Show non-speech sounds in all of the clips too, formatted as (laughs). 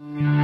You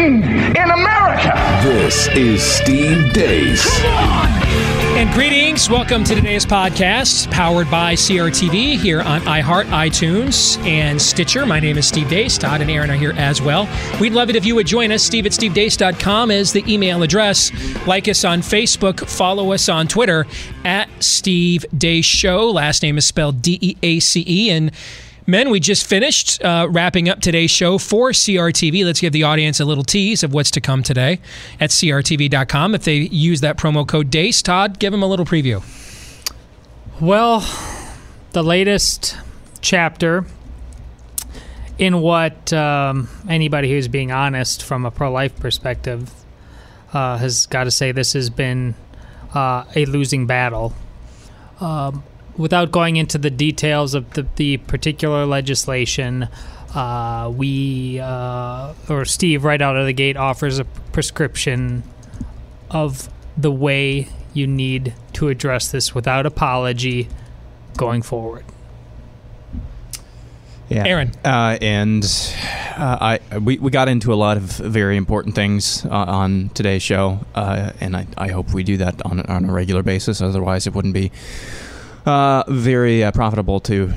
in America. This is Steve Deace. And greetings. Welcome to today's podcast, powered by CRTV here on iHeart, iTunes, and Stitcher. My name is Steve Deace. Todd and Aaron are here as well. We'd love it if you would join us. Steve at stevedeace.com is the email address. Like us on Facebook. Follow us on Twitter at Steve Deace Show. Last name is spelled D E A C E. And Men, we just finished uh, wrapping up today's show for CRTV. Let's give the audience a little tease of what's to come today at CRTV.com. If they use that promo code DEACE, Todd, give them a little preview. Well, the latest chapter in what um, anybody who's being honest from a pro life perspective uh, has got to say this has been uh, a losing battle. Um, without going into the details of the, the particular legislation, uh, we, uh, or Steve, right out of the gate, offers a prescription of the way you need to address this without apology going forward. Yeah, Aaron. uh, and uh, I we, we got into a lot of very important things uh, on today's show, uh, and I, I hope we do that on on a regular basis. Otherwise, it wouldn't be uh, very uh, profitable to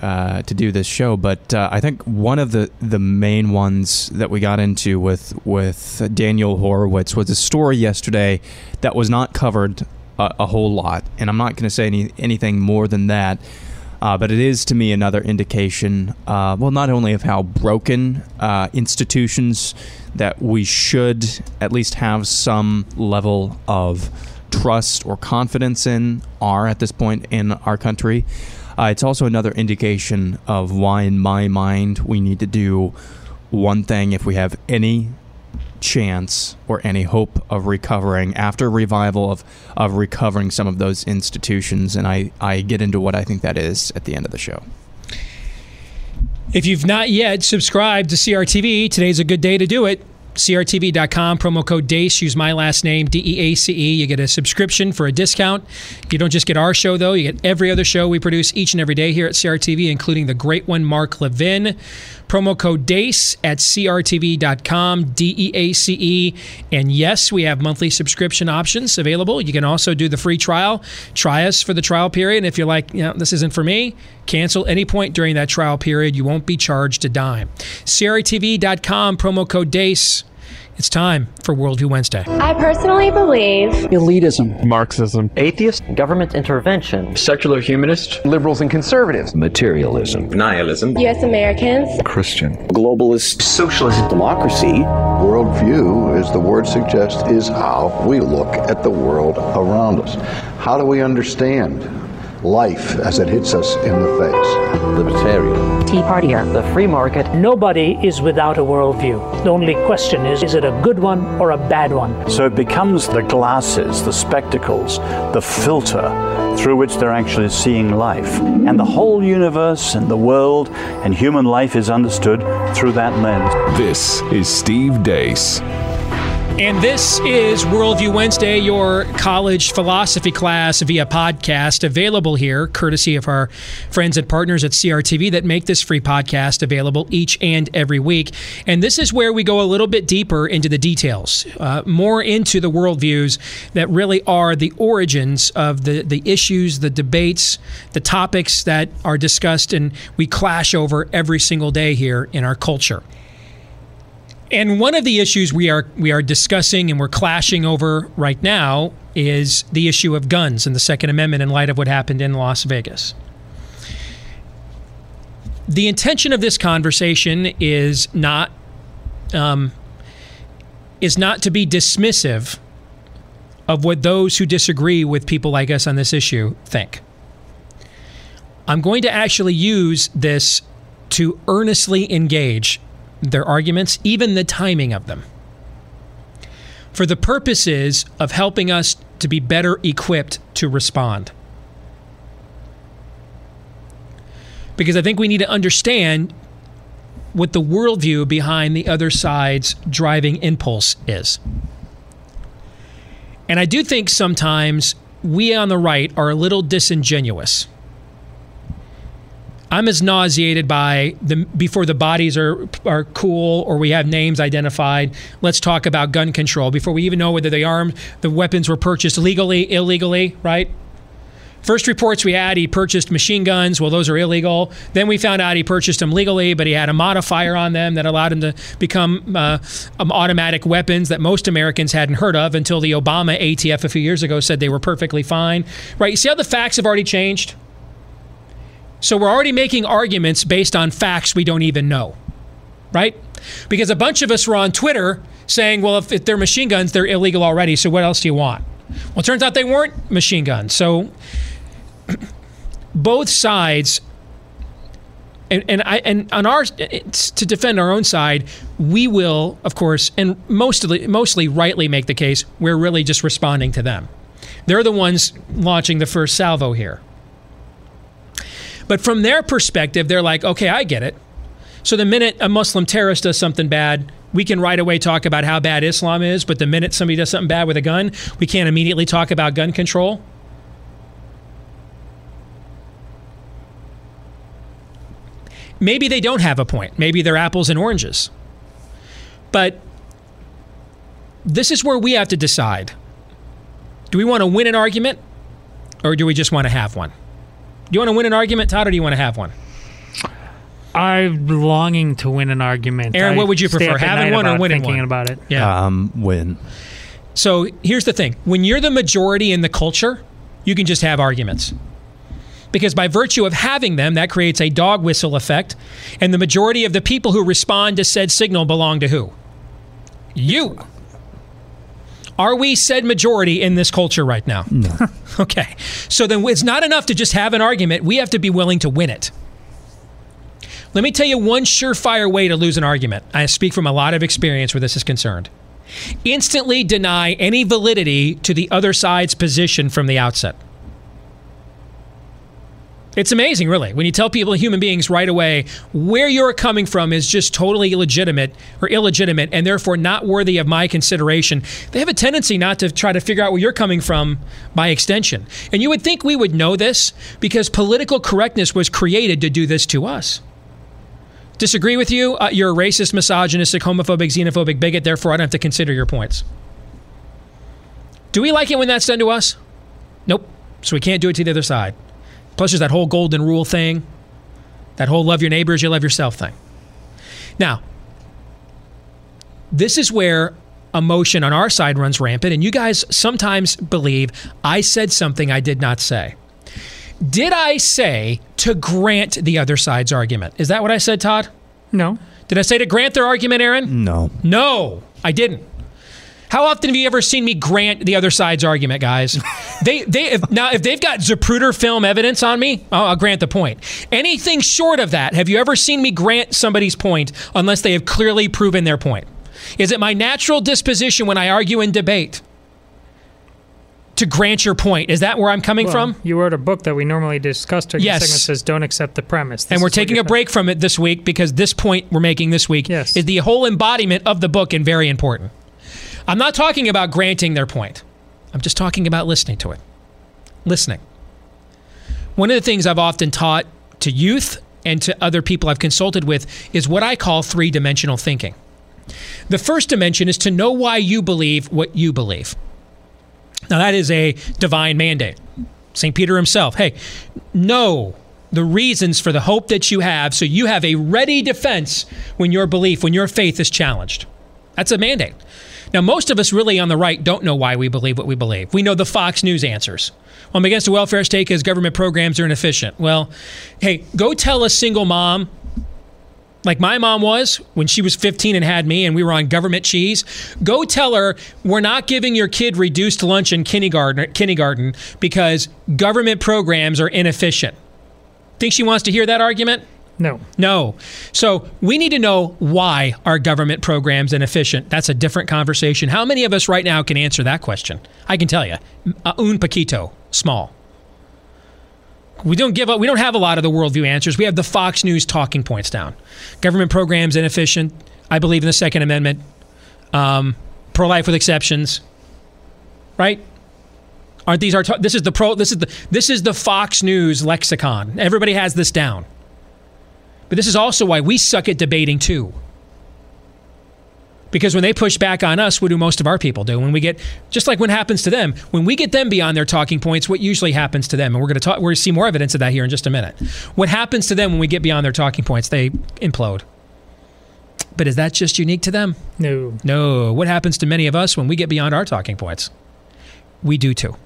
uh, to do this show. But uh, I think one of the, the main ones that we got into with with Daniel Horowitz was a story yesterday that was not covered a, a whole lot, and I'm not going to say any, anything more than that. Uh, but it is to me another indication, uh, well, not only of how broken institutions that we should at least have some level of trust or confidence in are at this point in our country. Uh, it's also another indication of why, in my mind, we need to do one thing if we have any chance or any hope of recovering after revival of, of recovering some of those institutions. And I, I get into what I think that is at the end of the show. If you've not yet subscribed to CRTV, today's a good day to do it. CRTV.com, promo code DEACE. Use my last name, D E A C E. You get a subscription for a discount. You don't just get our show, though, you get every other show we produce each and every day here at CRTV, including the great one, Mark Levin. Promo code DEACE at CRTV.com, D E A C E. And yes, we have monthly subscription options available. You can also do the free trial. Try us for the trial period. And if you're like, you know, this isn't for me, cancel any point during that trial period. You won't be charged a dime. CRTV.com, promo code DEACE. It's time for Worldview Wednesday. I personally believe elitism, Marxism, atheist, government intervention, secular humanist, liberals and conservatives, materialism, nihilism, U.S. Americans, Christian, globalist, socialist, democracy. Worldview, as the word suggests, is how we look at the world around us. How do we understand life as it hits us in the face. Libertarian. Tea Partier. The free market. Nobody is without a worldview. The only question is, is it a good one or a bad one? So it becomes the glasses, the spectacles, the filter through which they're actually seeing life. And the whole universe and the world and human life is understood through that lens. This is Steve Deace. And this is Worldview Wednesday, your college philosophy class via podcast, available here, courtesy of our friends and partners at CRTV that make this free podcast available each and every week. And this is where we go a little bit deeper into the details, uh, more into the worldviews that really are the origins of the, the issues, the debates, the topics that are discussed and we clash over every single day here in our culture. And one of the issues we are we are discussing and we're clashing over right now is the issue of guns and the Second Amendment in light of what happened in Las Vegas. The intention of this conversation is not um, is not to be dismissive of what those who disagree with people like us on this issue think. I'm going to actually use this to earnestly engage their arguments, even the timing of them, for the purposes of helping us to be better equipped to respond. Because I think we need to understand what the worldview behind the other side's driving impulse is. And I do think sometimes we on the right are a little disingenuous. I'm as nauseated by the before the bodies are are cool or we have names identified. Let's talk about gun control before we even know whether the arm the weapons were purchased legally, illegally, right? First reports we had, he purchased machine guns. Well, those are illegal. Then we found out he purchased them legally, but he had a modifier on them that allowed him to become uh, um, automatic weapons that most Americans hadn't heard of until the Obama ATF a few years ago said they were perfectly fine. Right? You see how the facts have already changed? So we're already making arguments based on facts we don't even know. Right? Because a bunch of us were on Twitter saying, well, if, if they're machine guns, they're illegal already. So what else do you want? Well, it turns out they weren't machine guns. So (clears throat) both sides and, and I and on our to defend our own side, we will, of course, and mostly mostly rightly make the case we're really just responding to them. They're the ones launching the first salvo here. But from their perspective, they're like, okay, I get it. So the minute a Muslim terrorist does something bad, we can right away talk about how bad Islam is. But the minute somebody does something bad with a gun, we can't immediately talk about gun control. maybe they don't have a point. Maybe they're apples and oranges. But this is where we have to decide. Do we want to win an argument or do we just want to have one? Do you want to win an argument, Todd, or do you want to have one? I'm longing to win an argument. Aaron, I what would you prefer, having one or winning thinking one? about it. Yeah. Um, win. So here's the thing when you're the majority in the culture, you can just have arguments. Because by virtue of having them, that creates a dog whistle effect. And the majority of the people who respond to said signal belong to who? You. Are we said majority in this culture right now? No. (laughs) okay. So then it's not enough to just have an argument. We have to be willing to win it. Let me tell you one surefire way to lose an argument. I speak from a lot of experience where this is concerned. Instantly deny any validity to the other side's position from the outset. It's amazing, really, when you tell people, human beings, right away, where you're coming from is just totally illegitimate or illegitimate and therefore not worthy of my consideration. They have a tendency not to try to figure out where you're coming from by extension. And you would think we would know this because political correctness was created to do this to us. Disagree with you? Uh, you're a racist, misogynistic, homophobic, xenophobic bigot, therefore I don't have to consider your points. Do we like it when that's done to us? Nope. So we can't do it to the other side. Plus, there's that whole golden rule thing, that whole love your neighbors, you love yourself thing. Now, this is where emotion on our side runs rampant, and you guys sometimes believe I said something I did not say. Did I say to grant the other side's argument? Is that what I said, Todd? No. Did I say to grant their argument, Aaron? No. No, I didn't. How often have you ever seen me grant the other side's argument, guys? (laughs) they they if, now if they've got Zapruder film evidence on me, I'll, I'll grant the point. Anything short of that, have you ever seen me grant somebody's point unless they have clearly proven their point? Is it my natural disposition when I argue in debate to grant your point? Is that where I'm coming Well, from? You wrote a book that we normally discuss during Yes. the segment says don't accept the premise. This and we're taking a break from it this week because this point we're making this week is the whole embodiment of the book and very important. I'm not talking about granting their point. I'm just talking about listening to it. Listening. One of the things I've often taught to youth and to other people I've consulted with is what I call three dimensional thinking. The first dimension is to know why you believe what you believe. Now, that is a divine mandate. St. Peter himself, hey, know the reasons for the hope that you have so you have a ready defense when your belief, when your faith is challenged. That's a mandate. Now, most of us really on the right don't know why we believe what we believe. We know the Fox News answers. Well, I'm against the welfare state because government programs are inefficient. Well, hey, go tell a single mom like my mom was when she was 15 and had me and we were on government cheese go tell her we're not giving your kid reduced lunch in kindergarten kindergarten because government programs are inefficient think she wants to hear that argument No. No. So we need to know why our government program's inefficient. That's a different conversation. How many of us right now can answer that question? I can tell you, uh, un poquito, small. We don't give up. We don't have a lot of the worldview answers. We have the Fox News talking points down. Government programs inefficient. I believe in the Second Amendment. Um, pro life with exceptions. Right? Aren't these our? this is the pro. This is the this is the Fox News lexicon. Everybody has this down. But this is also why we suck at debating too. Because when they push back on us, what do most of our people do? When we get, just like what happens to them, when we get them beyond their talking points, what usually happens to them, and we're going to talk, we're going to see more evidence of that here in just a minute. What happens to them when we get beyond their talking points? They implode. But is that just unique to them? No. No. What happens to many of us when we get beyond our talking points? We do too.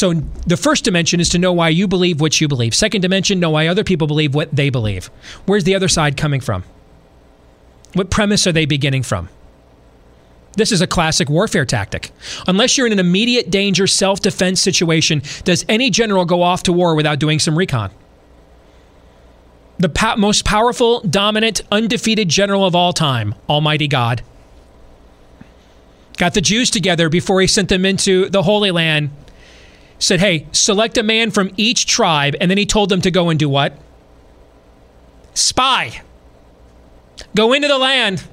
So the first dimension is to know why you believe what you believe. Second dimension, know why other people believe what they believe. Where's the other side coming from? What premise are they beginning from? This is a classic warfare tactic. Unless you're in an immediate danger self defense situation, does any general go off to war without doing some recon? The po- most powerful, dominant, undefeated general of all time, Almighty God, got the Jews together before he sent them into the Holy Land said, hey, select a man from each tribe. And then he told them to go and do what? Spy. Go into the land.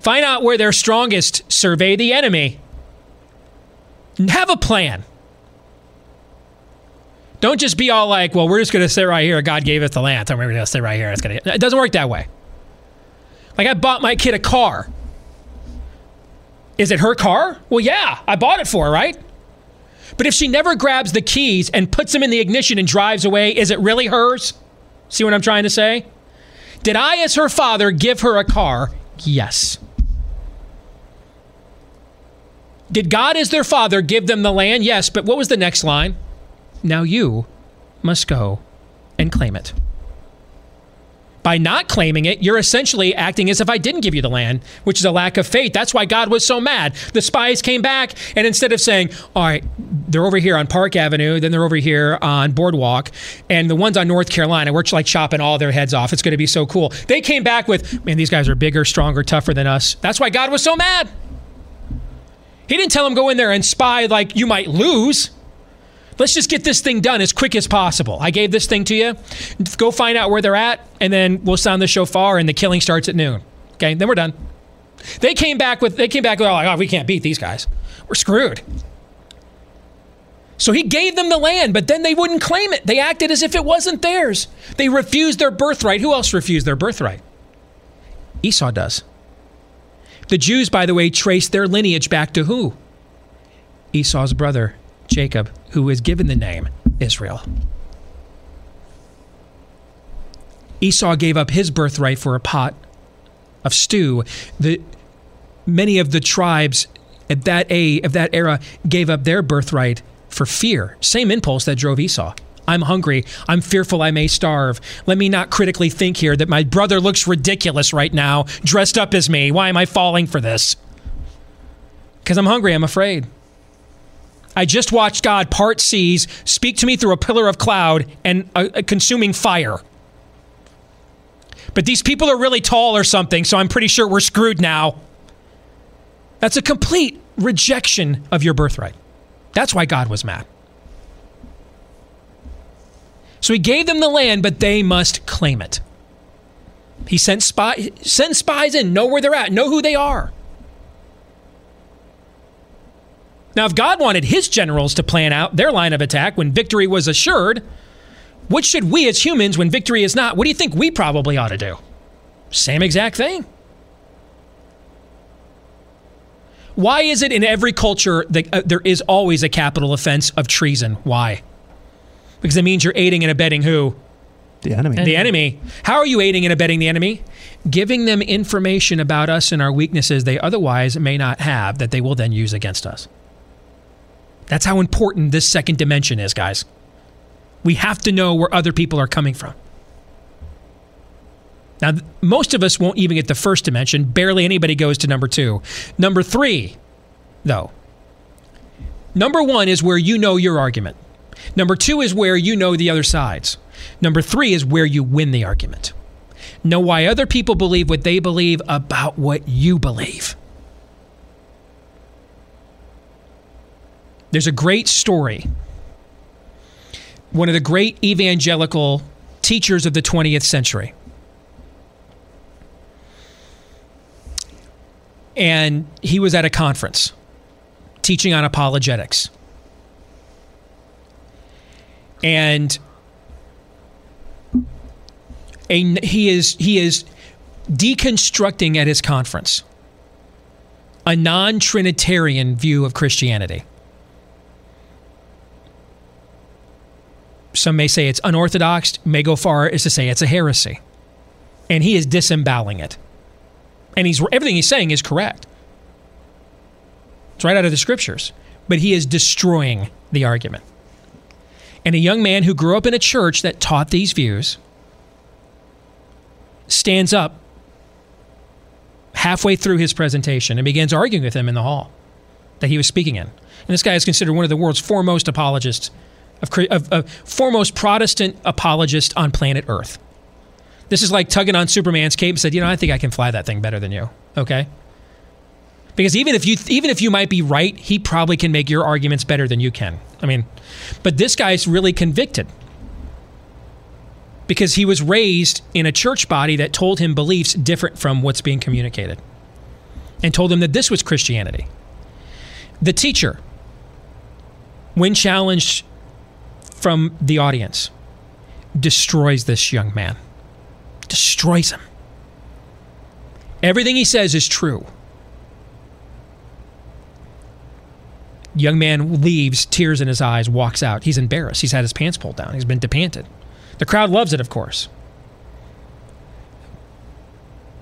Find out where they're strongest. Survey the enemy. Have a plan. Don't just be all like, well, we're just going to sit right here. God gave us the land. So we're going to sit right here. It's gonna, it doesn't work that way. Like, I bought my kid a car. Is it her car? Well, yeah, I bought it for her, right? But if she never grabs the keys and puts them in the ignition and drives away, is it really hers? See what I'm trying to say? Did I, as her father, give her a car? Yes. Did God, as their father, give them the land? Yes. But what was the next line? Now you must go and claim it. By not claiming it, you're essentially acting as if I didn't give you the land, which is a lack of faith. That's why God was so mad. The spies came back, and instead of saying, All right, they're over here on Park Avenue, then they're over here on Boardwalk, and the ones on North Carolina, we're like chopping all their heads off. It's going to be so cool. They came back with, Man, these guys are bigger, stronger, tougher than us. That's why God was so mad. He didn't tell them go in there and spy like you might lose. Let's just get this thing done as quick as possible. I gave this thing to you. Go find out where they're at, and then we'll sound the shofar, and the killing starts at noon. Okay, then we're done. They came back with they came back with like, oh, we can't beat these guys. We're screwed. So he gave them the land, but then they wouldn't claim it. They acted as if it wasn't theirs. They refused their birthright. Who else refused their birthright? Esau does. The Jews, by the way, traced their lineage back to who? Esau's brother, Jacob, who is given the name Israel. Esau gave up his birthright for a pot of stew. The many of the tribes at that a of that era gave up their birthright for fear. Same impulse that drove Esau. I'm hungry. I'm fearful I may starve. Let me not critically think here that my brother looks ridiculous right now, dressed up as me. Why am I falling for this? Because I'm hungry. I'm afraid. I just watched God part seas, speak to me through a pillar of cloud and a, a consuming fire. But these people are really tall or something, so I'm pretty sure we're screwed now. That's a complete rejection of your birthright. That's why God was mad. So he gave them the land, but they must claim it. He sent, spy, sent spies in, know where they're at, know who they are. Now, if God wanted his generals to plan out their line of attack when victory was assured, what should we as humans, when victory is not, what do you think we probably ought to do? Same exact thing. Why is it in every culture that uh, there is always a capital offense of treason? Why? Because it means you're aiding and abetting who? The enemy. The enemy. How are you aiding and abetting the enemy? Giving them information about us and our weaknesses they otherwise may not have that they will then use against us. That's how important this second dimension is, guys. We have to know where other people are coming from. Now, most of us won't even get the first dimension. Barely anybody goes to number two. Number three, though. Number one is where you know your argument. Number two is where you know the other sides. Number three is where you win the argument. Know why other people believe what they believe about what you believe. There's a great story. One of the great evangelical teachers of the 20th century. And he was at a conference teaching on apologetics. And a, he is he is deconstructing at his conference a non-trinitarian view of Christianity. Some may say it's unorthodox, may go far as to say it's a heresy. And he is disemboweling it. And he's everything he's saying is correct. It's right out of the scriptures. But he is destroying the argument. And a young man who grew up in a church that taught these views stands up halfway through his presentation and begins arguing with him in the hall that he was speaking in. And this guy is considered one of the world's foremost apologists, of, of, of foremost Protestant apologist on planet Earth. This is like tugging on Superman's cape and said, you know, I think I can fly that thing better than you. Okay. Because even if you even if you might be right, he probably can make your arguments better than you can. I mean, but this guy's really convicted because he was raised in a church body that told him beliefs different from what's being communicated and told him that this was Christianity. The teacher, when challenged from the audience, destroys this young man, destroys him. Everything he says is true. Young man leaves, tears in his eyes, walks out. He's embarrassed. He's had his pants pulled down. He's been depanted. The crowd loves it, of course.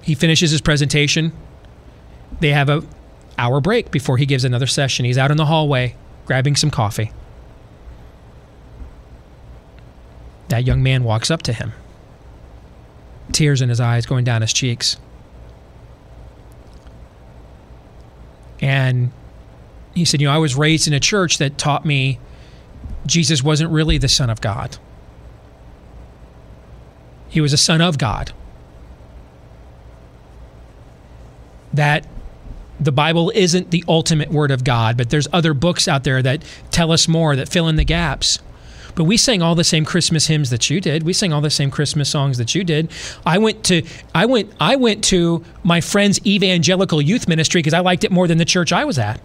He finishes his presentation. They have a hour break before he gives another session. He's out in the hallway grabbing some coffee. That young man walks up to him, tears in his eyes going down his cheeks. And he said, You know, I was raised in a church that taught me Jesus wasn't really the Son of God. He was a son of God. That the Bible isn't the ultimate word of God, but there's other books out there that tell us more, that fill in the gaps. But we sang all the same Christmas hymns that you did. We sang all the same Christmas songs that you did. I went to I went I went to my friend's evangelical youth ministry because I liked it more than the church I was at.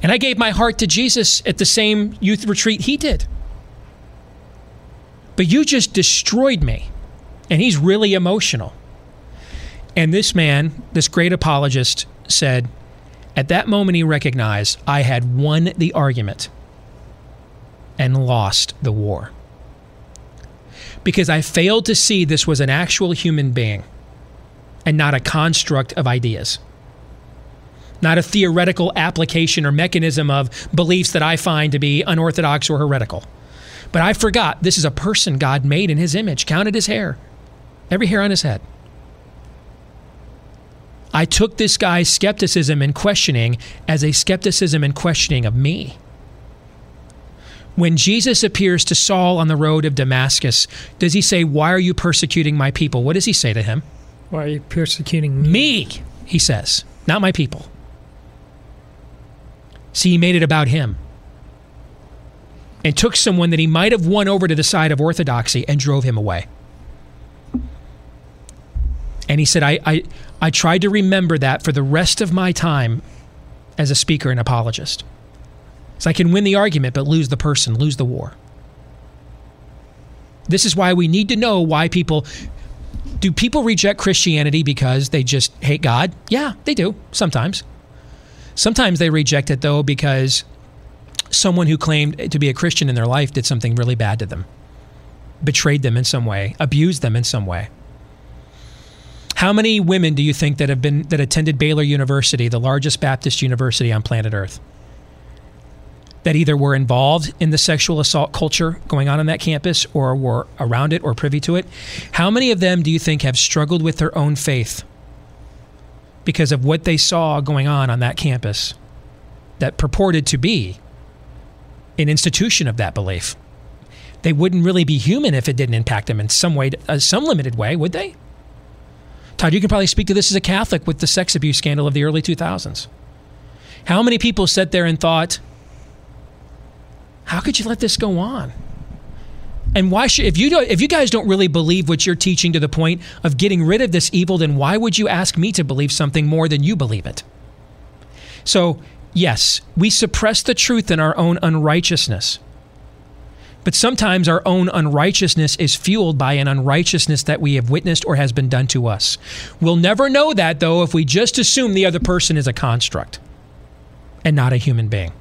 And I gave my heart to Jesus at the same youth retreat he did. But you just destroyed me and he's really emotional. And this man, this great apologist, said, at that moment he recognized I had won the argument and lost the war. Because I failed to see this was an actual human being and not a construct of ideas. Not a theoretical application or mechanism of beliefs that I find to be unorthodox or heretical. But I forgot this is a person God made in his image, counted his hair, every hair on his head. I took this guy's skepticism and questioning as a skepticism and questioning of me. When Jesus appears to Saul on the road of Damascus, does he say, Why are you persecuting my people? What does he say to him? Why are you persecuting me? Me, he says, not my people. See, he made it about him and took someone that he might have won over to the side of orthodoxy and drove him away. And he said, I, I, I tried to remember that for the rest of my time as a speaker and apologist. So I can win the argument, but lose the person, lose the war. This is why we need to know why people do people reject Christianity because they just hate God? Yeah, they do, sometimes. Sometimes they reject it, though, because someone who claimed to be a Christian in their life did something really bad to them, betrayed them in some way, abused them in some way. How many women do you think that have been that attended Baylor University, the largest Baptist university on planet Earth? That either were involved in the sexual assault culture going on on that campus or were around it or privy to it. How many of them do you think have struggled with their own faith because of what they saw going on on that campus that purported to be an institution of that belief? they wouldn't really be human if it didn't impact them in some way, uh, some limited way, would they? Todd, you can probably speak to this as a Catholic with the sex abuse scandal of the early 2000s. How many people sat there and thought, how could you let this go on? And why should if you don't if you guys don't really believe what you're teaching to the point of getting rid of this evil, then why would you ask me to believe something more than you believe it? So, yes, we suppress the truth in our own unrighteousness. But sometimes our own unrighteousness is fueled by an unrighteousness that we have witnessed or has been done to us. We'll never know that, though, if we just assume the other person is a construct and not a human being.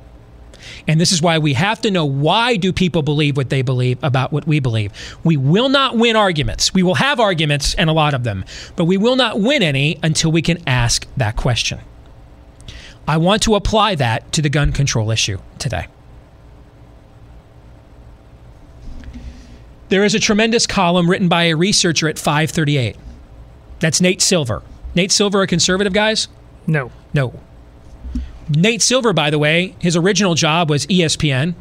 And this is why we have to know why do people believe what they believe about what we believe. We will not win arguments. We will have arguments and a lot of them, but we will not win any until we can ask that question. I want to apply that to the gun control issue today. There is a tremendous column written by a researcher at 538. That's Nate Silver. Nate Silver, a conservative, guys? No. No. Nate Silver, by the way, his original job was ESPN,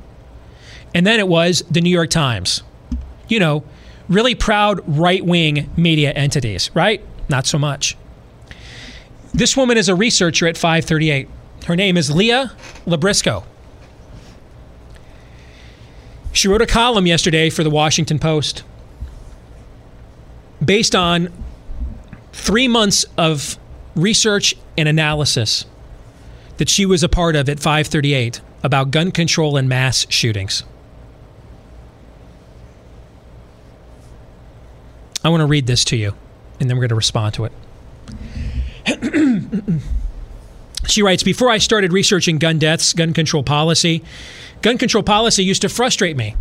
and then it was the New York Times. You know, really proud right wing media entities, right? Not so much. This woman is a researcher at 538. Her name is Leah Libresco. She wrote a column yesterday for the Washington Post based on three months of research and analysis that she was a part of at 538 about gun control and mass shootings. I want to read this to you, and then we're going to respond to it. (clears throat) she writes Before I started researching gun deaths, gun control policy, gun control policy used to frustrate me.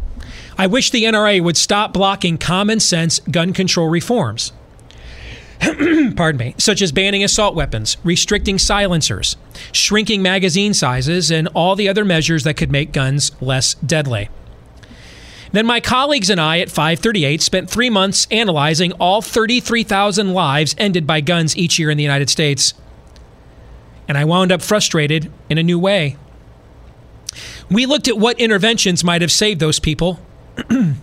I wish the NRA would stop blocking common sense gun control reforms. (clears throat) pardon me, such as banning assault weapons, restricting silencers, shrinking magazine sizes, and all the other measures that could make guns less deadly. Then my colleagues and I at 538 spent three months analyzing all 33,000 lives ended by guns each year in the United States. And I wound up frustrated in a new way. We looked at what interventions might have saved those people. (clears throat) and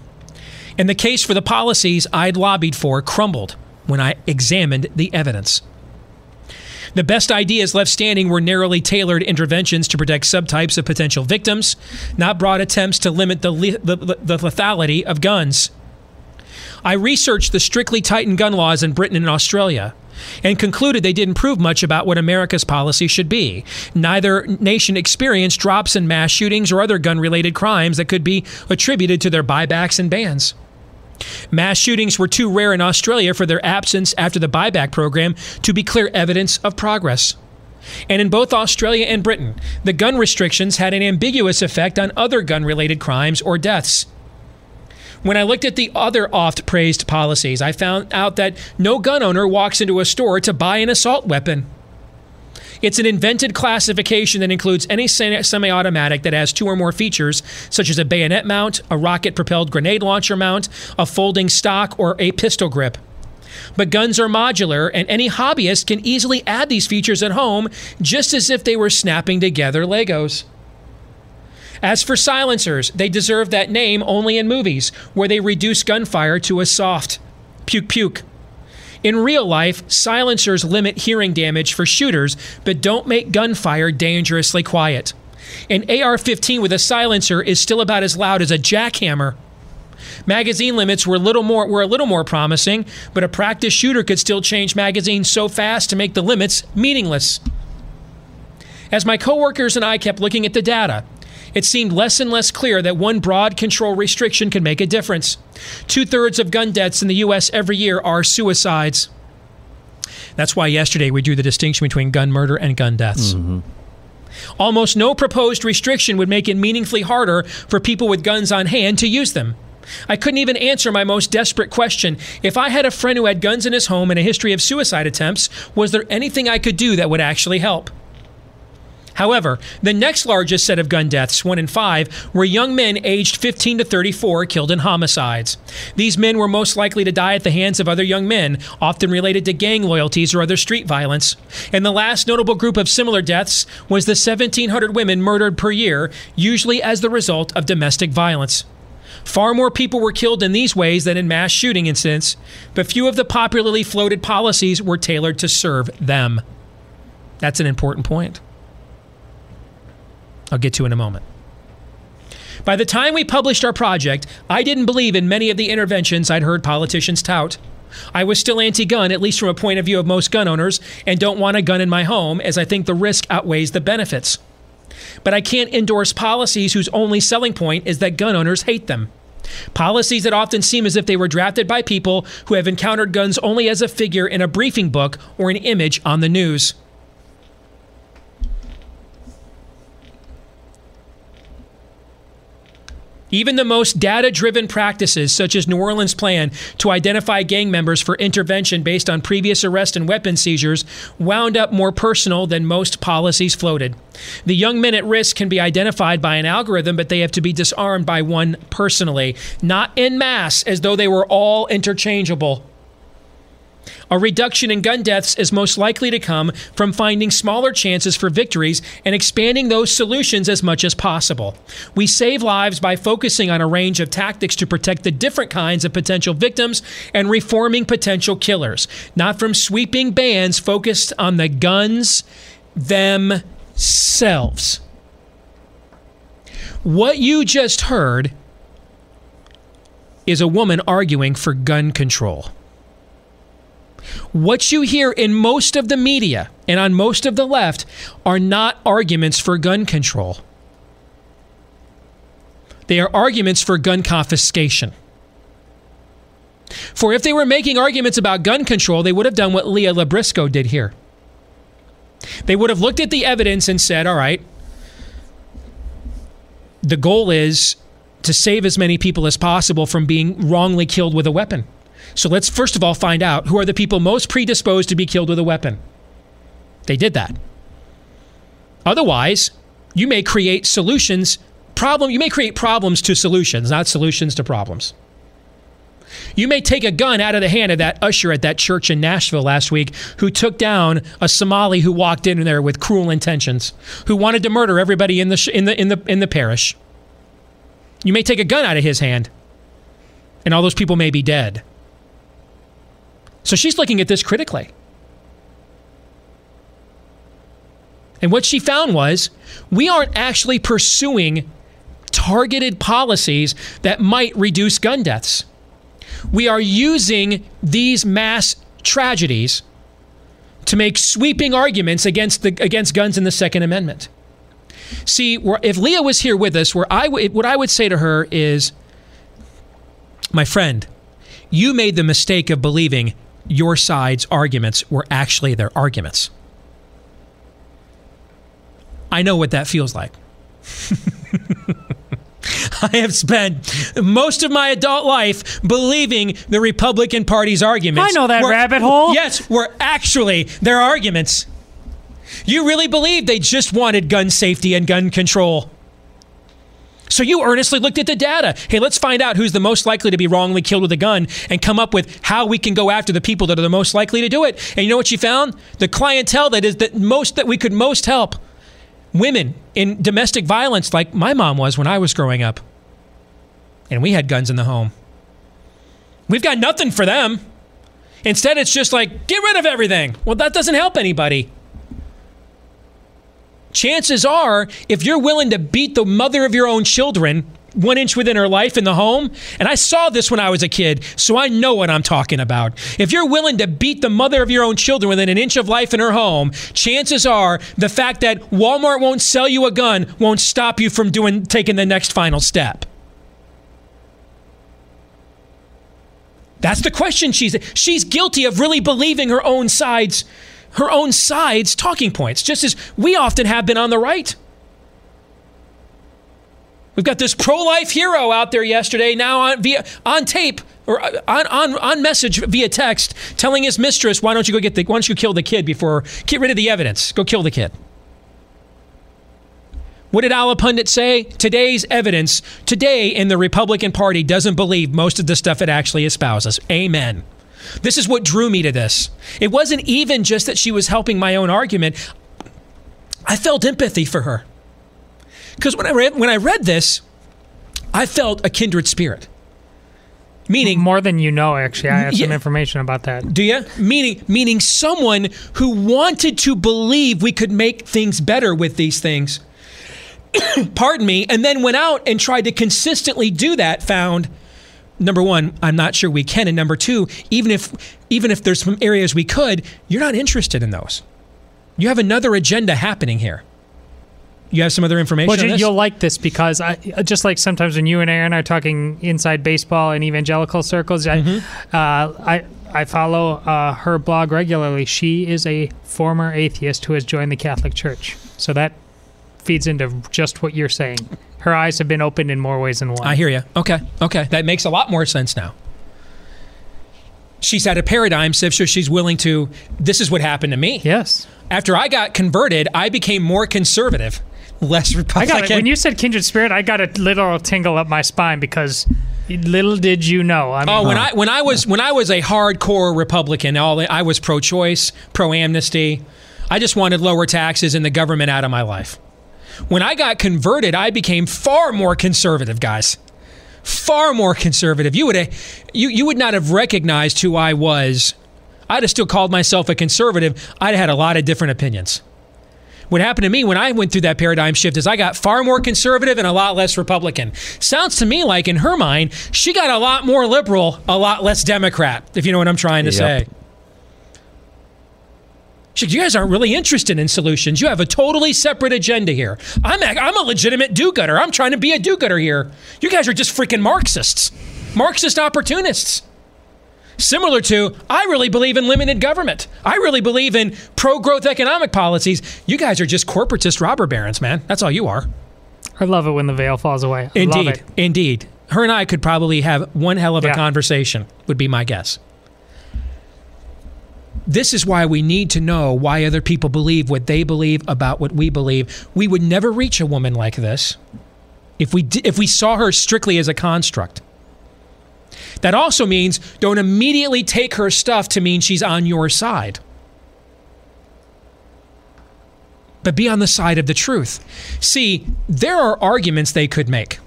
the case for the policies I'd lobbied for crumbled when I examined the evidence. The best ideas left standing were narrowly tailored interventions to protect subtypes of potential victims, not broad attempts to limit the, le- the, the lethality of guns. I researched the strictly tightened gun laws in Britain and Australia and concluded they didn't prove much about what America's policy should be. Neither nation experienced drops in mass shootings or other gun related crimes that could be attributed to their buybacks and bans. Mass shootings were too rare in Australia for their absence after the buyback program to be clear evidence of progress. And in both Australia and Britain, the gun restrictions had an ambiguous effect on other gun related crimes or deaths. When I looked at the other oft praised policies, I found out that no gun owner walks into a store to buy an assault weapon. It's an invented classification that includes any semi automatic that has two or more features, such as a bayonet mount, a rocket propelled grenade launcher mount, a folding stock, or a pistol grip. But guns are modular, and any hobbyist can easily add these features at home just as if they were snapping together Legos. As for silencers, they deserve that name only in movies, where they reduce gunfire to a soft puke puke. In real life, silencers limit hearing damage for shooters, but don't make gunfire dangerously quiet. An AR 15 with a silencer is still about as loud as a jackhammer. Magazine limits were a little more were a little more promising, but a practice shooter could still change magazines so fast to make the limits meaningless. As my coworkers and I kept looking at the data, it seemed less and less clear that one broad control restriction could make a difference. Two thirds of gun deaths in the U.S. every year are suicides. That's why yesterday we drew the distinction between gun murder and gun deaths. Mm-hmm. Almost no proposed restriction would make it meaningfully harder for people with guns on hand to use them. I couldn't even answer my most desperate question. If I had a friend who had guns in his home and a history of suicide attempts, was there anything I could do that would actually help? However, the next largest set of gun deaths, one in five, were young men aged 15 to 34 killed in homicides. These men were most likely to die at the hands of other young men, often related to gang loyalties or other street violence. And the last notable group of similar deaths was the 1,700 women murdered per year, usually as the result of domestic violence. Far more people were killed in these ways than in mass shooting incidents, but few of the popularly floated policies were tailored to serve them. That's an important point. I'll get to in a moment. By the time we published our project, I didn't believe in many of the interventions I'd heard politicians tout. I was still anti gun, at least from a point of view of most gun owners, and don't want a gun in my home as I think the risk outweighs the benefits. But I can't endorse policies whose only selling point is that gun owners hate them. Policies that often seem as if they were drafted by people who have encountered guns only as a figure in a briefing book or an image on the news. Even the most data driven practices, such as New Orleans' plan to identify gang members for intervention based on previous arrest and weapon seizures, wound up more personal than most policies floated. The young men at risk can be identified by an algorithm, but they have to be disarmed by one personally, not in mass, as though they were all interchangeable. A reduction in gun deaths is most likely to come from finding smaller chances for victories and expanding those solutions as much as possible. We save lives by focusing on a range of tactics to protect the different kinds of potential victims and reforming potential killers, not from sweeping bans focused on the guns themselves. What you just heard is a woman arguing for gun control. What you hear in most of the media and on most of the left are not arguments for gun control. They are arguments for gun confiscation. For if they were making arguments about gun control, they would have done what Leah Libresco did here. They would have looked at the evidence and said, all right, the goal is to save as many people as possible from being wrongly killed with a weapon. So let's first of all find out who are the people most predisposed to be killed with a weapon. They did that. Otherwise, you may create solutions problem you may create problems to solutions, not solutions to problems. You may take a gun out of the hand of that usher at that church in Nashville last week who took down a Somali who walked in there with cruel intentions, who wanted to murder everybody in the sh- in the in the in the parish. You may take a gun out of his hand, and all those people may be dead. So she's looking at this critically. And what she found was we aren't actually pursuing targeted policies that might reduce gun deaths. We are using these mass tragedies to make sweeping arguments against the against guns in the Second Amendment. See, if Leah was here with us, where I what I would say to her is, my friend, you made the mistake of believing your side's arguments were actually their arguments. I know what that feels like. (laughs) I have spent most of my adult life believing the Republican Party's arguments. I know that were, rabbit hole. Yes, were actually their arguments. You really believed they just wanted gun safety and gun control. So you earnestly looked at the data. Hey, let's find out who's the most likely to be wrongly killed with a gun and come up with how we can go after the people that are the most likely to do it. And you know what you found? The clientele that is that most that we could most help women in domestic violence like my mom was when I was growing up. And we had guns in the home. We've got nothing for them. Instead, it's just like, get rid of everything. Well, that doesn't help anybody chances are, if you're willing to beat the mother of your own children one inch within her life in the home, and I saw this when I was a kid, so I know what I'm talking about. If you're willing to beat the mother of your own children within an inch of life in her home, chances are the fact that Walmart won't sell you a gun won't stop you from doing taking the next final step. That's the question she's she's guilty of really believing her own side's her own side's talking points, just as we often have been on the right. We've got this pro-life hero out there yesterday, now on via on tape or uh, on, on on message via text, telling his mistress, "Why don't you go get the? Why don't you kill the kid before get rid of the evidence? Go kill the kid." What did Allahpundit say? Today's evidence, today in the Republican Party, doesn't believe most of the stuff it actually espouses. Amen. This is what drew me to this. It wasn't even just that she was helping my own argument. I felt empathy for her. Because when I read when I read this, I felt a kindred spirit. Meaning more than you know. Actually, I have some information about that. Do you? Meaning, meaning someone who wanted to believe we could make things better with these things. (coughs) Pardon me, and then went out and tried to consistently do that. Found number one, I'm not sure we can, and number two, even if even if there's some areas we could, you're not interested in those. You have another agenda happening here. You have some other information. Well, on you- this? you'll like this because I just like sometimes when you and Aaron are talking inside baseball and evangelical circles, I, Mm-hmm. uh, I I follow uh, her blog regularly. She is a former atheist who has joined the Catholic Church, so that feeds into just what you're saying. Her eyes have been opened in more ways than one. I hear you. Okay, okay, that makes a lot more sense now. She's had a paradigm shift, so she's willing to. This is what happened to me. Yes. After I got converted, I became more conservative, less I Republican. got it. When you said kindred spirit, I got a little tingle up my spine because little did you know. I mean, Oh, when uh-huh. I when I was when I was a hardcore Republican, all I was pro-choice, pro-amnesty. I just wanted lower taxes and the government out of my life. When I got converted, I became far more conservative, guys. Far more conservative. You would have, you you would not have recognized who I was. I'd have still called myself a conservative. I'd have had a lot of different opinions. What happened to me when I went through that paradigm shift is I got far more conservative and a lot less Republican. Sounds to me like in her mind, she got a lot more liberal, a lot less Democrat, if you know what I'm trying to Yep. say. She, you guys aren't really interested in solutions. You have a totally separate agenda here. I'm a, I'm a legitimate do-gooder. I'm trying to be a do-gooder here. You guys are just freaking Marxists, Marxist opportunists. Similar to, I really believe in limited government. I really believe in pro-growth economic policies. You guys are just corporatist robber barons, man. That's all you are. I love it when the veil falls away. I Indeed, Love it. indeed. Her and I could probably have one hell of a Yeah. conversation. Would be my guess. This is why we need to know why other people believe what they believe about what we believe. We would never reach a woman like this if we if we saw her strictly as a construct. That also means don't immediately take her stuff to mean she's on your side. But be on the side of the truth. See, there are arguments they could make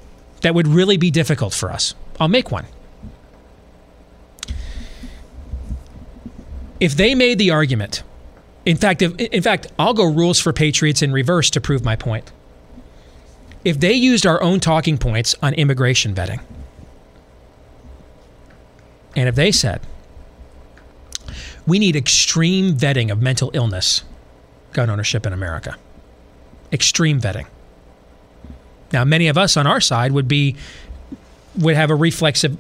that would really be difficult for us. I'll make one. If they made the argument, in fact, if, in fact, I'll go rules for patriots in reverse to prove my point. If they used our own talking points on immigration vetting, and if they said, we need extreme vetting of mental illness, gun ownership in America, extreme vetting. Now, many of us on our side would be would have a reflexive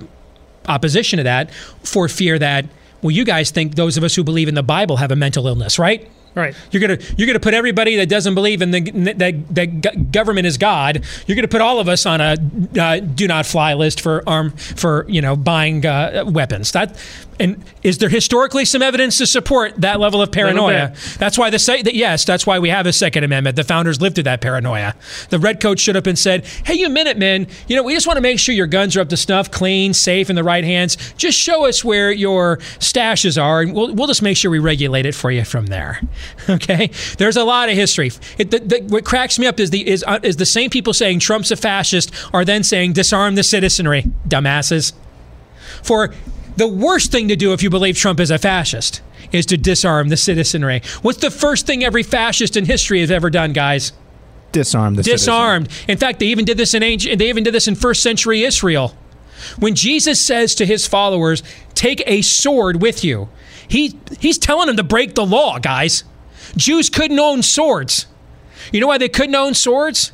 opposition to that for fear that well, you guys think those of us who believe in the Bible have a mental illness, right? Right. You're gonna you're gonna put everybody that doesn't believe in the that that government is God. You're gonna put all of us on a uh, do not fly list for arm for you know buying uh, weapons. That and is there historically some evidence to support that level of paranoia? That's why the say that yes, that's why we have a Second Amendment. The founders lived through that paranoia. The redcoats should have been said, "Hey, you Minutemen, you know we just want to make sure your guns are up to snuff, clean, safe, in the right hands. Just show us where your stashes are, and we'll we'll just make sure we regulate it for you from there." (laughs) Okay, there's a lot of history. It, the, the, what cracks me up is the is uh, is the same people saying Trump's a fascist are then saying disarm the citizenry, dumbasses. For the worst thing to do if you believe Trump is a fascist is to disarm the citizenry. What's the first thing every fascist in history has ever done, guys? Disarm the citizen. Disarmed. In fact, they even did this in ancient, they even did this in first century Israel. When Jesus says to his followers, "Take a sword with you," he he's telling them to break the law, guys. Jews couldn't own swords. You know why they couldn't own swords?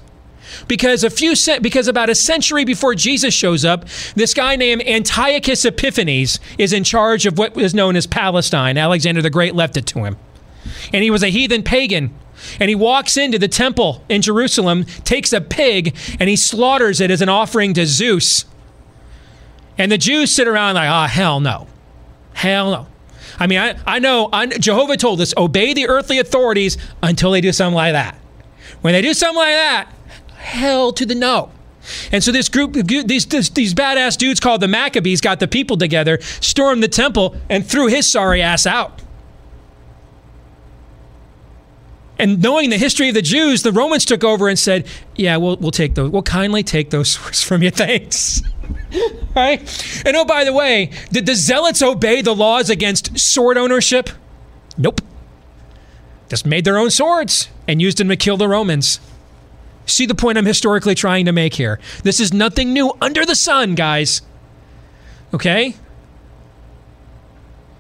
Because a few because about a century before Jesus shows up, this guy named Antiochus Epiphanes is in charge of what is known as Palestine. Alexander the Great left it to him. And he was a heathen pagan. And he walks into the temple in Jerusalem, takes a pig, and he slaughters it as an offering to Zeus. And the Jews sit around like, ah, hell no. Hell no. I mean, I, I know I, Jehovah told us obey the earthly authorities until they do something like that. When they do something like that, hell to the no. And so this group, these, these these badass dudes called the Maccabees got the people together, stormed the temple, and threw his sorry ass out. And knowing the history of the Jews, the Romans took over and said, "Yeah, we'll we'll take those. We'll kindly take those (laughs) swords from you. Thanks." (laughs) right? And oh, by the way, did the zealots obey the laws against sword ownership? Nope. Just made their own swords and used them to kill the Romans. See the point I'm historically trying to make here. This is nothing new under the sun, guys. Okay?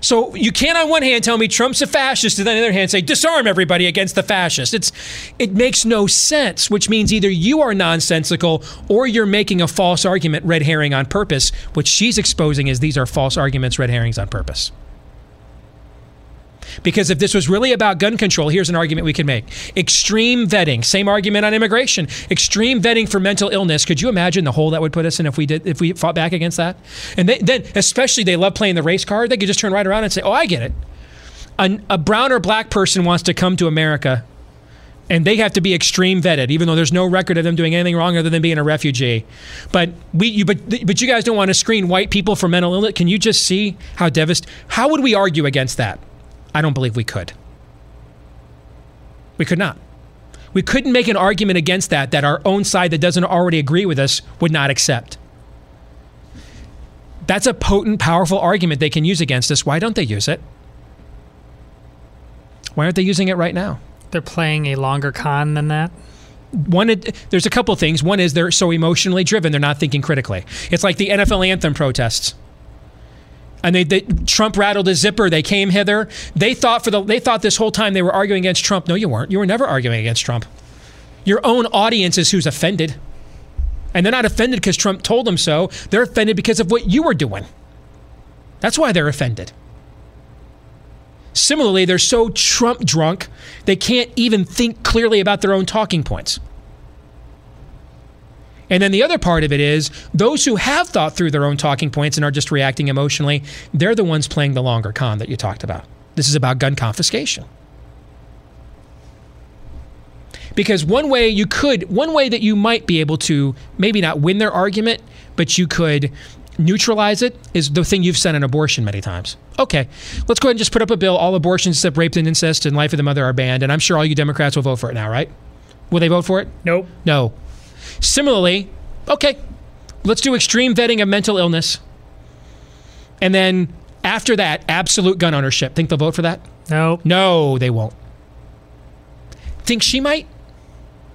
So you can't on one hand tell me Trump's a fascist and on the other hand say disarm everybody against the fascists. It's it makes no sense, which means either you are nonsensical or you're making a false argument red herring on purpose. What she's exposing is these are false arguments red herrings on purpose. Because if this was really about gun control, here's an argument we can make. Extreme vetting, same argument on immigration. Extreme vetting for mental illness. Could you imagine the hole that would put us in if we did if we fought back against that? And they, then especially they love playing the race card. They could just turn right around and say, "Oh, I get it. A, a brown or black person wants to come to America and they have to be extreme vetted, even though there's no record of them doing anything wrong other than being a refugee. But we, you, but, but you guys don't want to screen white people for mental illness. Can you just see how devastating? How would we argue against that? I don't believe we could. We could not. We couldn't make an argument against that that our own side that doesn't already agree with us would not accept. That's a potent, powerful argument they can use against us. Why don't they use it? Why aren't they using it right now? They're playing a longer con than that. One, there's a couple things. One is they're so emotionally driven, they're not thinking critically. It's like the NFL anthem protests and they, they, Trump rattled his zipper. They came hither. They thought for the they thought this whole time they were arguing against Trump. No, you weren't. You were never arguing against Trump. Your own audience is who's offended, and they're not offended because Trump told them so. They're offended because of what you were doing. That's why they're offended. Similarly, they're so Trump drunk they can't even think clearly about their own talking points. And then the other part of it is those who have thought through their own talking points and are just reacting emotionally, they're the ones playing the longer con that you talked about. This is about gun confiscation. Because one way you could, one way that you might be able to maybe not win their argument, but you could neutralize it is the thing you've said on abortion many times. Okay, let's go ahead and just put up a bill. All abortions except rape and incest and life of the mother are banned. And I'm sure all you Democrats will vote for it now, right? Will they vote for it? Nope. No. Similarly, okay, let's do extreme vetting of mental illness. And then after that, absolute gun ownership. Think they'll vote for that? No. No, they won't. Think she might?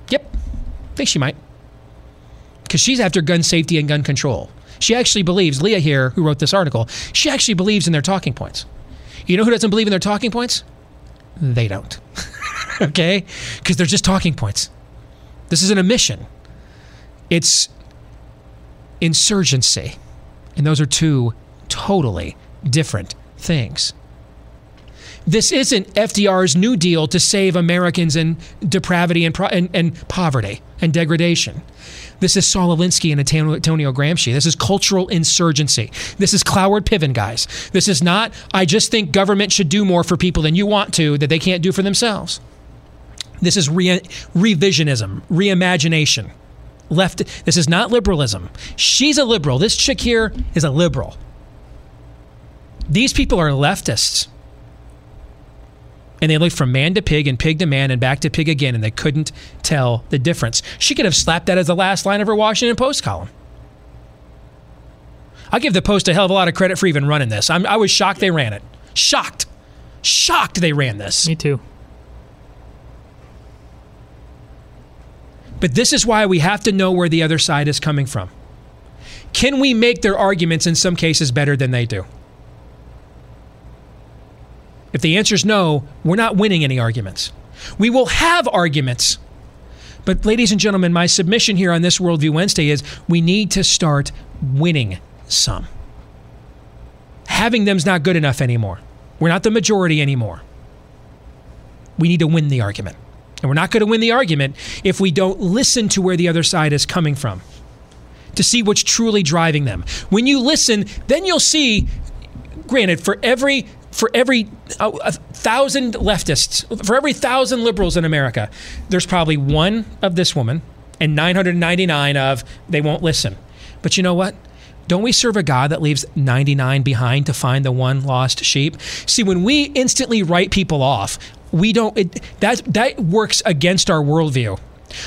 Yep. Think she might. Because she's after gun safety and gun control. She actually believes, Leah here, who wrote this article, she actually believes in their talking points. You know who doesn't believe in their talking points? They don't. (laughs) okay? Because they're just talking points. This isn't a mission it's insurgency. And those are two totally different things. This isn't FDR's New Deal to save Americans in depravity and, and, and poverty and degradation. This is Saul Alinsky and Antonio Gramsci. This is cultural insurgency. This is Cloward Piven, guys. This is not, I just think government should do more for people than you want to that they can't do for themselves. This is re- revisionism, reimagination left. This is not liberalism. She's a liberal. This chick here is a liberal. These people are leftists. And they looked from man to pig and pig to man and back to pig again, and they couldn't tell the difference. She could have slapped that as the last line of her Washington Post column. I give the Post a hell of a lot of credit for even running this. I'm, I was shocked they ran it. Shocked. Shocked they ran this. Me too. But this is why we have to know where the other side is coming from. Can we make their arguments in some cases better than they do? If the answer is no, we're not winning any arguments. We will have arguments. But, ladies and gentlemen, my submission here on this Worldview Wednesday is we need to start winning some. Having them's not good enough anymore. We're not the majority anymore. We need to win the argument. And we're not going to win the argument if we don't listen to where the other side is coming from to see what's truly driving them. When you listen, then you'll see, granted, for every for every uh, thousand leftists, for every thousand liberals in America, there's probably one of this woman and 999 of they won't listen. But you know what? Don't we serve a God that leaves 99 behind to find the one lost sheep? See, when we instantly write people off, we don't. It, that that works against our worldview,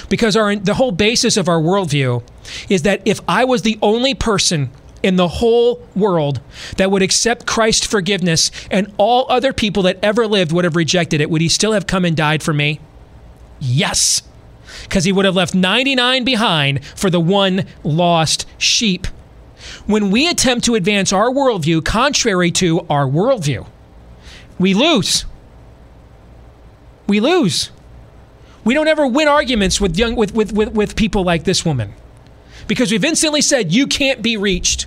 because our the whole basis of our worldview is that if I was the only person in the whole world that would accept Christ's forgiveness and all other people that ever lived would have rejected it, would he still have come and died for me? Yes. Because he would have left 99 behind for the one lost sheep. When we attempt to advance our worldview contrary to our worldview, we lose. We lose. We don't ever win arguments with young with, with, with, with people like this woman. Because we've instantly said you can't be reached.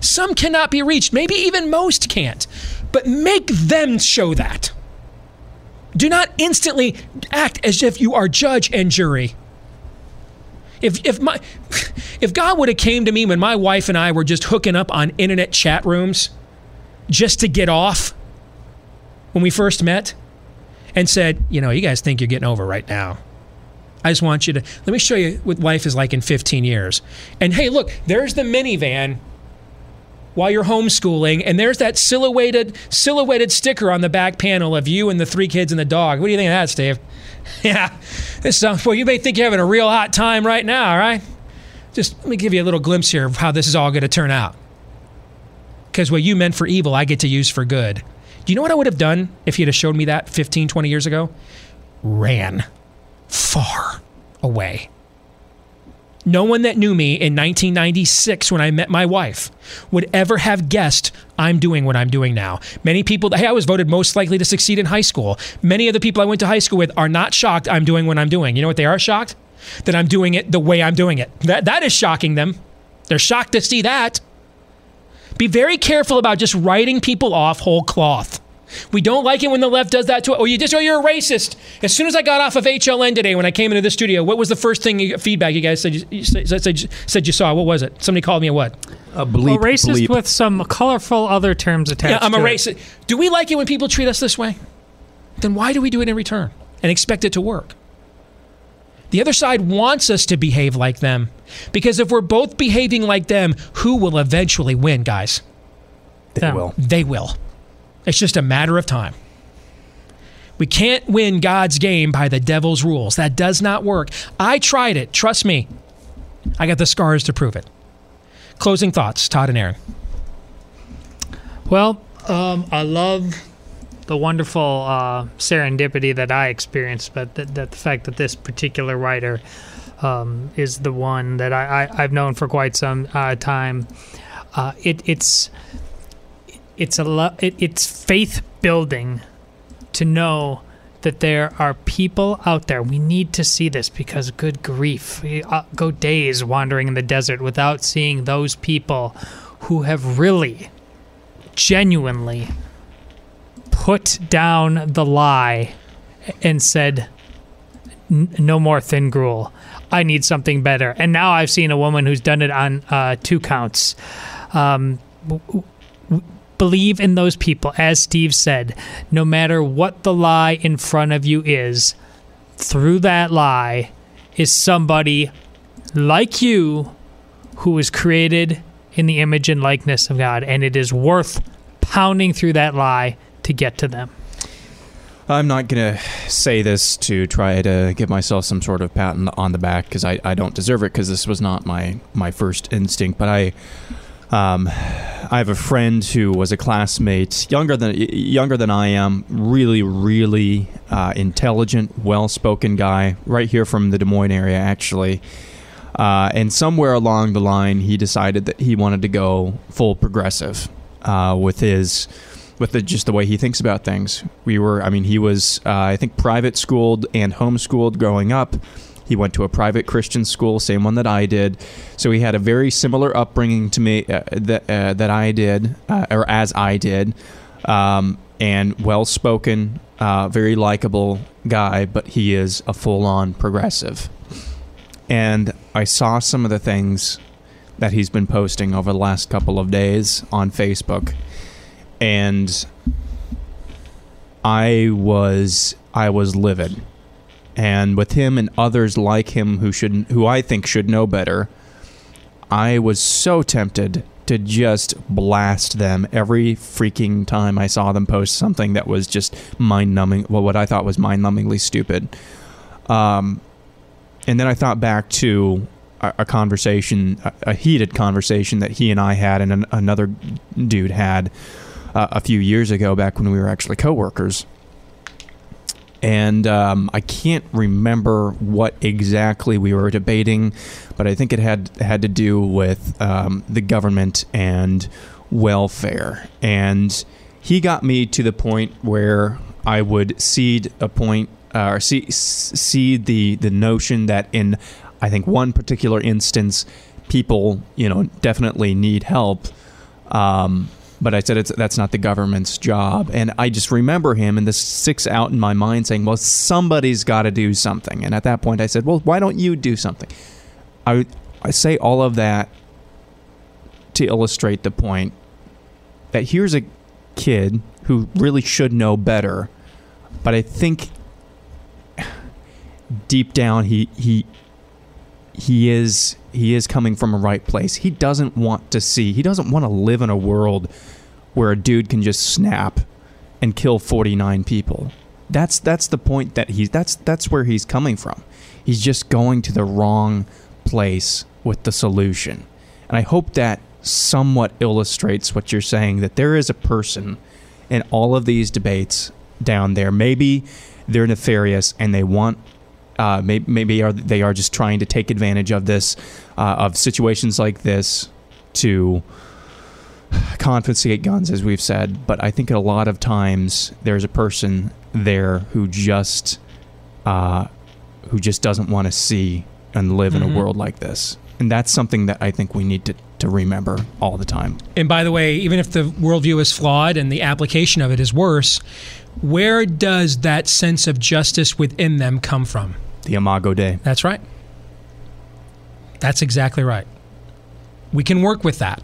Some cannot be reached, maybe even most can't. But make them show that. Do not instantly act as if you are judge and jury. If if my (laughs) if God would have came to me when my wife and I were just hooking up on internet chat rooms just to get off when we first met and said, you know, you guys think you're getting over right now. I just want you to let me show you what life is like in 15 years. And hey, look, there's the minivan while you're homeschooling, and there's that silhouetted silhouetted sticker on the back panel of you and the three kids and the dog. What do you think of that, Steve? (laughs) yeah, this well, you may think you're having a real hot time right now, right? Just let me give you a little glimpse here of how this is all going to turn out. Because what you meant for evil, I get to use for good. Do you know what I would have done if you'd have showed me that 15, 20 years ago? Ran far away. No one that knew me in 1996 when I met my wife would ever have guessed I'm doing what I'm doing now. Many people, hey, I was voted most likely to succeed in high school. Many of the people I went to high school with are not shocked I'm doing what I'm doing. You know what they are shocked? That I'm doing it the way I'm doing it. That, that is shocking them. They're shocked to see that. Be very careful about just writing people off whole cloth. We don't like it when the left does that to us. Oh, you just, oh, you're a racist. As soon as I got off of HLN today, when I came into the studio, what was the first thing you, feedback you guys said you, you said, said, said you saw? What was it? Somebody called me a what? A bleep. well, racist bleep. with some colorful other terms attached. Yeah, I'm a to it. racist. Do we like it when people treat us this way? Then why do we do it in return and expect it to work? The other side wants us to behave like them because if we're both behaving like them, who will eventually win, guys? They Them. will. They will. It's just a matter of time. We can't win God's game by the devil's rules. That does not work. I tried it. Trust me. I got the scars to prove it. Closing thoughts, Todd and Aaron. Well, um, I love the wonderful uh, serendipity that I experienced, but that, that the fact that this particular writer um, is the one that I, I, I've known for quite some uh, time. Uh, it, it's it's a lo- it, it's faith building to know that there are people out there. We need to see this because, good grief, we uh, go days wandering in the desert without seeing those people who have really, genuinely put down the lie and said, "N- "No more thin gruel. I need something better." And now I've seen a woman who's done it on uh, two counts. Um, w- w- believe in those people, as Steve said. No matter what the lie in front of you is, through that lie is somebody like you who was created in the image and likeness of God, and it is worth pounding through that lie to get to them. I'm not going to say this to try to give myself some sort of pat on the, back because I, I don't deserve it because this was not my, my first instinct. But I um, I have a friend who was a classmate, younger than younger than I am, really, really uh, intelligent, well-spoken guy, right here from the Des Moines area, actually. Uh, and somewhere along the line, he decided that he wanted to go full progressive uh, with his with the, just the way he thinks about things. We were, I mean, he was, uh, I think, private schooled and homeschooled growing up. He went to a private Christian school, same one that I did. So he had a very similar upbringing to me uh, that uh, that I did, uh, or as I did, um, and well spoken, uh, very likable guy. But he is a full on progressive. And I saw some of the things that he's been posting over the last couple of days on Facebook, and I was I was livid and with him and others like him who should who I think should know better, I was so tempted to just blast them every freaking time I saw them post something that was just mind numbing. Well, what I thought was mind numbingly stupid. Um, and then I thought back to a, a conversation, a, a heated conversation that he and I had, and an, another dude had uh, a few years ago, back when we were actually coworkers. And um, I can't remember what exactly we were debating, but I think it had had to do with um, the government and welfare. And he got me to the point where I would cede a point uh, or see see the the notion that in I think one particular instance, people you know definitely need help. Um, but I said it's that's not the government's job, and I just remember him, and this sticks out in my mind, saying, "Well, somebody's got to do something." And at that point, I said, "Well, why don't you do something?" I I say all of that to illustrate the point that here's a kid who really should know better, but I think (sighs) deep down he he he is he is coming from a right place. He doesn't want to see. He doesn't want to live in a world where a dude can just snap and kill 49 people. That's that's the point that he's that's that's where he's coming from. He's just going to the wrong place with the solution. And I hope that somewhat illustrates what you're saying that there is a person in all of these debates down there. Maybe they're nefarious and they want uh, maybe, maybe are, they are just trying to take advantage of this, uh, of situations like this, to confiscate guns, as we've said. But I think a lot of times there's a person there who just, uh, who just doesn't want to see and live in Mhm. a world like this, and that's something that I think we need to to remember all the time. And by the way, even if the worldview is flawed and the application of it is worse, where does that sense of justice within them come from? The Imago Dei. That's right. That's exactly right. We can work with that.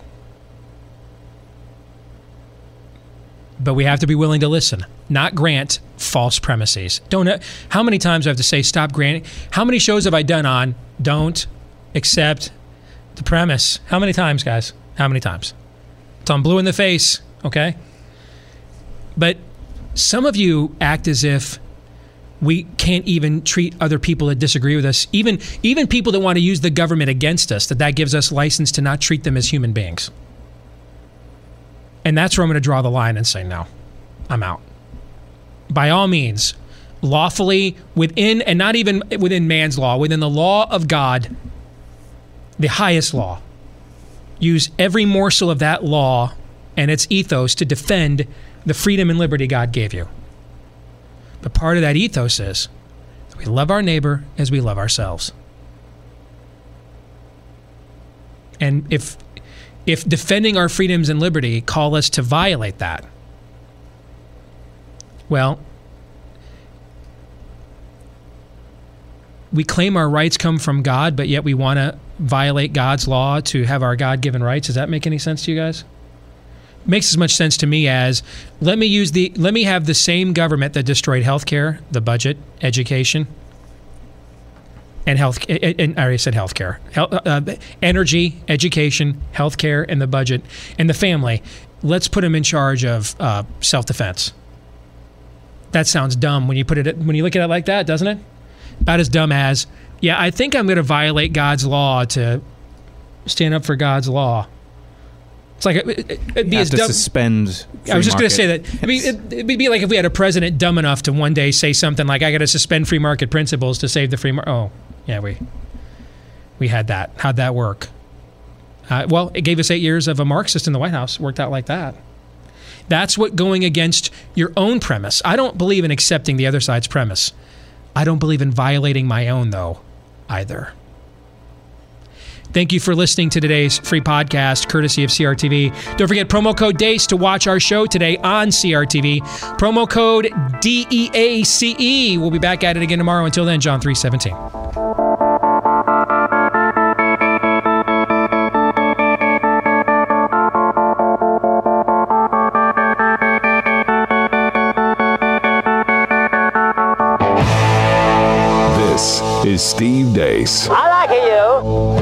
But we have to be willing to listen, not grant false premises. Don't how many times do I have to say stop granting? How many shows have I done on don't accept the premise? How many times, guys? How many times? It's on blue in the face, okay? But some of you act as if we can't even treat other people that disagree with us, even even people that want to use the government against us, that that gives us license to not treat them as human beings. And that's where I'm going to draw the line and say no. I'm out. By all means, lawfully within and not even within man's law, within the law of God, the highest law. Use every morsel of that law and its ethos to defend the freedom and liberty God gave you. But part of that ethos is that we love our neighbor as we love ourselves. And if if defending our freedoms and liberty call us to violate that, well, we claim our rights come from God, but yet we want to violate God's law to have our God given rights. Does that make any sense to you guys? Makes as much sense to me as let me use the let me have the same government that destroyed healthcare, the budget, education, and health. And I already said healthcare, health, uh, energy, education, healthcare, and the budget, and the family. Let's put them in charge of uh, self defense. That sounds dumb when you put it when you look at it like that, doesn't it? About as dumb as yeah, I think I'm going to violate God's law to stand up for God's law. It's like it, it, it'd be You as have to dumb. suspend. I was just going to say that. I mean, it, it'd be like if we had a president dumb enough to one day say something like, "I got to suspend free market principles to save the free market." Oh, yeah, we we had that. How'd that work? Uh, well, it gave us eight years of a Marxist in the White House. Worked out like that. That's what going against your own premise. I don't believe in accepting the other side's premise. I don't believe in violating my own, though, either. Thank you for listening to today's free podcast, courtesy of CRTV. Don't forget promo code DEACE to watch our show today on CRTV. Promo code DEACE. E. We'll be back at it again tomorrow. Until then, John 317. This is Steve Deace. I like you.